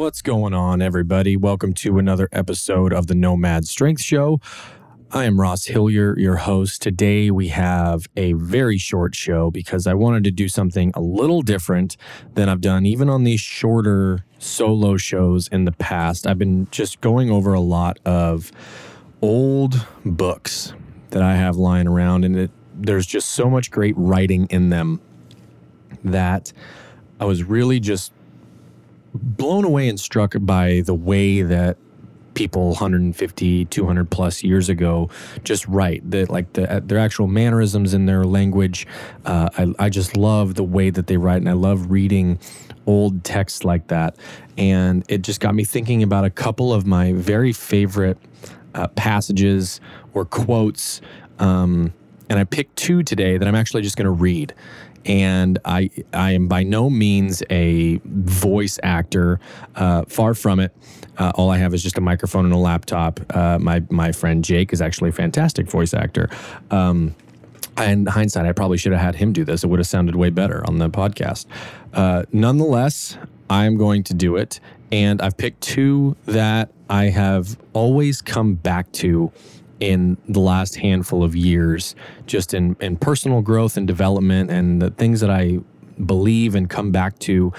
What's going on, everybody? Welcome to another episode of the Nomad Strength Show. I am Ross Hillier, your host. Today we have a very short show because I wanted to do something a little different than I've done even on these shorter solo shows in the past. I've been just going over a lot of old books that I have lying around, and it, there's just so much great writing in them that I was really just blown away and struck by the way that people 150 200 plus years ago just write that like the, their actual mannerisms in their language. Uh, I, I just love the way that they write and i love reading old texts like that. And it just got me thinking about a couple of my very favorite uh, passages or quotes. Um, and i picked two today that i'm actually just going to read and I I am by no means a voice actor. Uh, far from it. Uh, all I have is just a microphone and a laptop. Uh, my my friend Jake is actually a fantastic voice actor. Um, in hindsight, I probably should have had him do this. It would have sounded way better on the podcast. Uh, nonetheless, I'm going to do it, and I've picked two that I have always come back to in the last handful of years, just in, in personal growth and development and the things that I believe and come back to.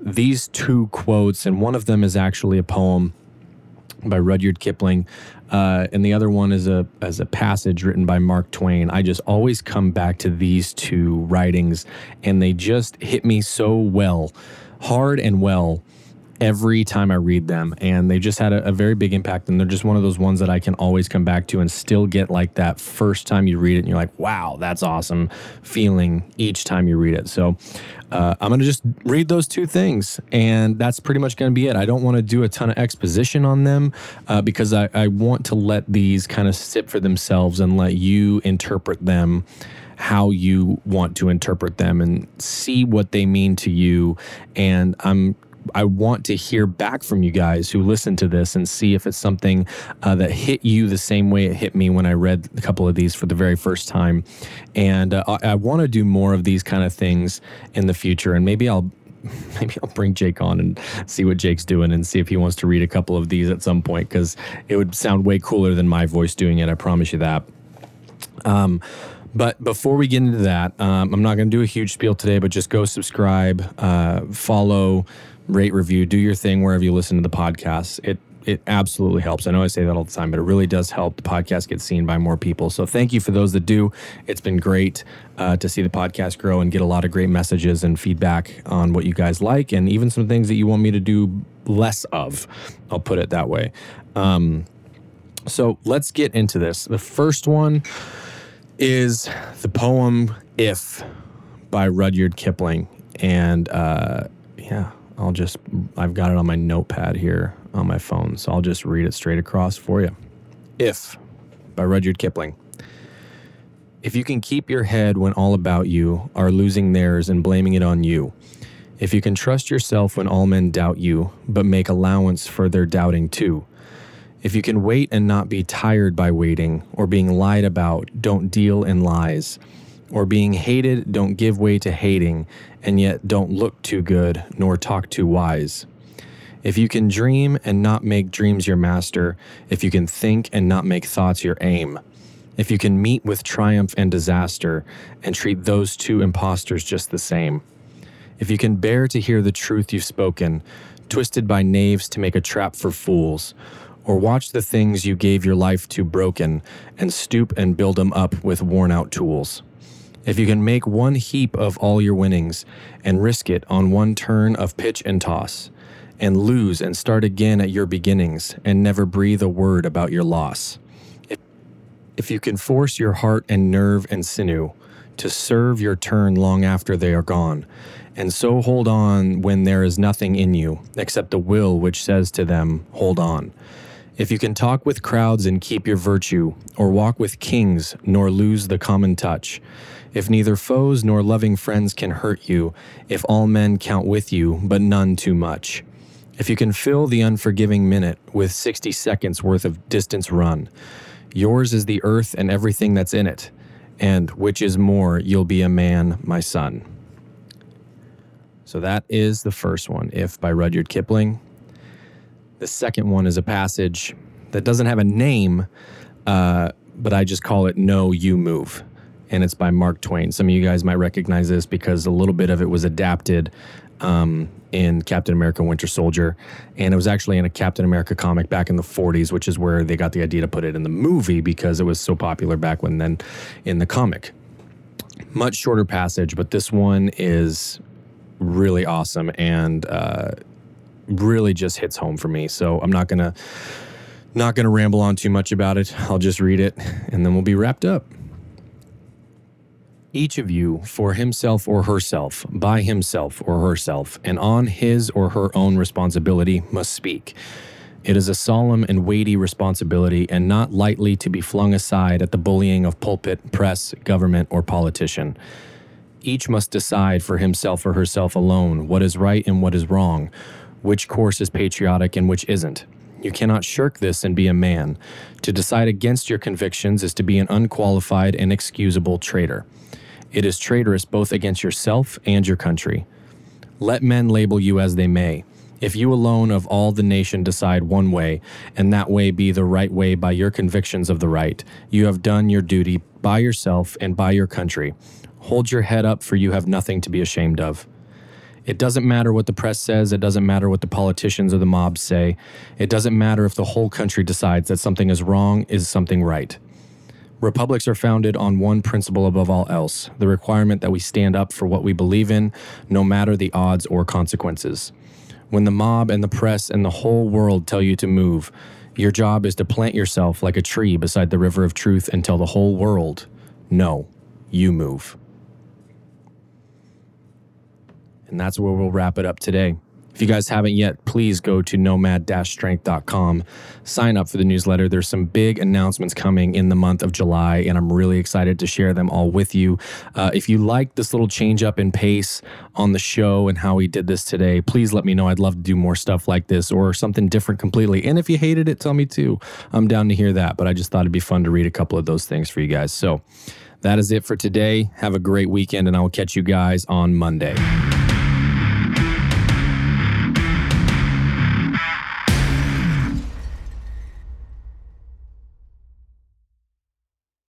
These two quotes, and one of them is actually a poem by Rudyard Kipling, uh, and the other one is a as a passage written by Mark Twain. I just always come back to these two writings, and they just hit me so well, hard and well every time I read them. And they just had a, a, very big impact. And they're just one of those ones that I can always come back to and still get like that first time you read it and you're like, wow, that's awesome feeling each time you read it. So uh, I'm going to just read those two things. And that's pretty much going to be it. I don't want to do a ton of exposition on them uh, because I, I want to let these kind of sit for themselves and let you interpret them how you want to interpret them and see what they mean to you. And I'm I want to hear back from you guys who listen to this and see if it's something uh, that hit you the same way it hit me when I read a couple of these for the very first time. And uh, I, I want to do more of these kind of things in the future. And maybe I'll maybe I'll bring Jake on and see what Jake's doing and see if he wants to read a couple of these at some point because it would sound way cooler than my voice doing it. I promise you that. Um, but before we get into that, um, I'm not going to do a huge spiel today, but just go subscribe, uh, follow, rate, review, do your thing wherever you listen to the podcast. It it absolutely helps. I know I say that all the time, but it really does help the podcast get seen by more people. So thank you for those that do. It's been great uh, to see the podcast grow and get a lot of great messages and feedback on what you guys like, and even some things that you want me to do less of. I'll put it that way. Um, so let's get into this. The first one is the poem "If" by Rudyard Kipling. And uh, yeah, I'll just, I've got it on my notepad here on my phone. So I'll just read it straight across for you. If by Rudyard Kipling. If you can keep your head when all about you are losing theirs and blaming it on you, if you can trust yourself when all men doubt you, but make allowance for their doubting too, if you can wait and not be tired by waiting, or being lied about, don't deal in lies, or being hated, don't give way to hating, and yet don't look too good nor talk too wise. If you can dream and not make dreams your master, if you can think and not make thoughts your aim, if you can meet with triumph and disaster and treat those two impostors just the same, if you can bear to hear the truth you've spoken, twisted by knaves to make a trap for fools, or watch the things you gave your life to broken and stoop and build them up with worn out tools. If you can make one heap of all your winnings and risk it on one turn of pitch and toss, and lose and start again at your beginnings and never breathe a word about your loss. If, you can force your heart and nerve and sinew to serve your turn long after they are gone, and so hold on when there is nothing in you except the will which says to them, Hold on. If you can talk with crowds and keep your virtue, or walk with kings nor lose the common touch, if neither foes nor loving friends can hurt you, if all men count with you, but none too much, if you can fill the unforgiving minute with 60 seconds worth of distance run, yours is the earth and everything that's in it, and which is more, you'll be a man, my son. So that is the first one, If by Rudyard Kipling. The second one is a passage that doesn't have a name, uh, but I just call it No, You Move. And it's by Mark Twain. Some of you guys might recognize this because a little bit of it was adapted um, in Captain America Winter Soldier. And it was actually in a Captain America comic back in the 40s, which is where they got the idea to put it in the movie because it was so popular back when then in the comic. Much shorter passage, but this one is really awesome and uh, really just hits home for me. So I'm not gonna not gonna ramble on too much about it. I'll just read it and then we'll be wrapped up. Each of you, for himself or herself, by himself or herself, and on his or her own responsibility, must speak. It is a solemn and weighty responsibility and not lightly to be flung aside at the bullying of pulpit, press, government, or politician. Each must decide for himself or herself alone what is right and what is wrong, which course is patriotic and which isn't. You cannot shirk this and be a man. To decide against your convictions is to be an unqualified and excusable traitor. It is traitorous both against yourself and your country. Let men label you as they may. If you alone of all the nation decide one way, and that way be the right way by your convictions of the right, you have done your duty by yourself and by your country. Hold your head up, for you have nothing to be ashamed of. It doesn't matter what the press says. It doesn't matter what the politicians or the mobs say. It doesn't matter if the whole country decides that something is wrong is something right. Republics are founded on one principle above all else the requirement that we stand up for what we believe in, no matter the odds or consequences. When the mob and the press and the whole world tell you to move, your job is to plant yourself like a tree beside the river of truth and tell the whole world, no, you move. And that's where we'll wrap it up today. If you guys haven't yet, please go to nomad strength.com. Sign up for the newsletter. There's some big announcements coming in the month of July, and I'm really excited to share them all with you. Uh, if you like this little change up in pace on the show and how we did this today, please let me know. I'd love to do more stuff like this or something different completely. And if you hated it, tell me too. I'm down to hear that, but I just thought it'd be fun to read a couple of those things for you guys. So that is it for today. Have a great weekend, and I will catch you guys on Monday.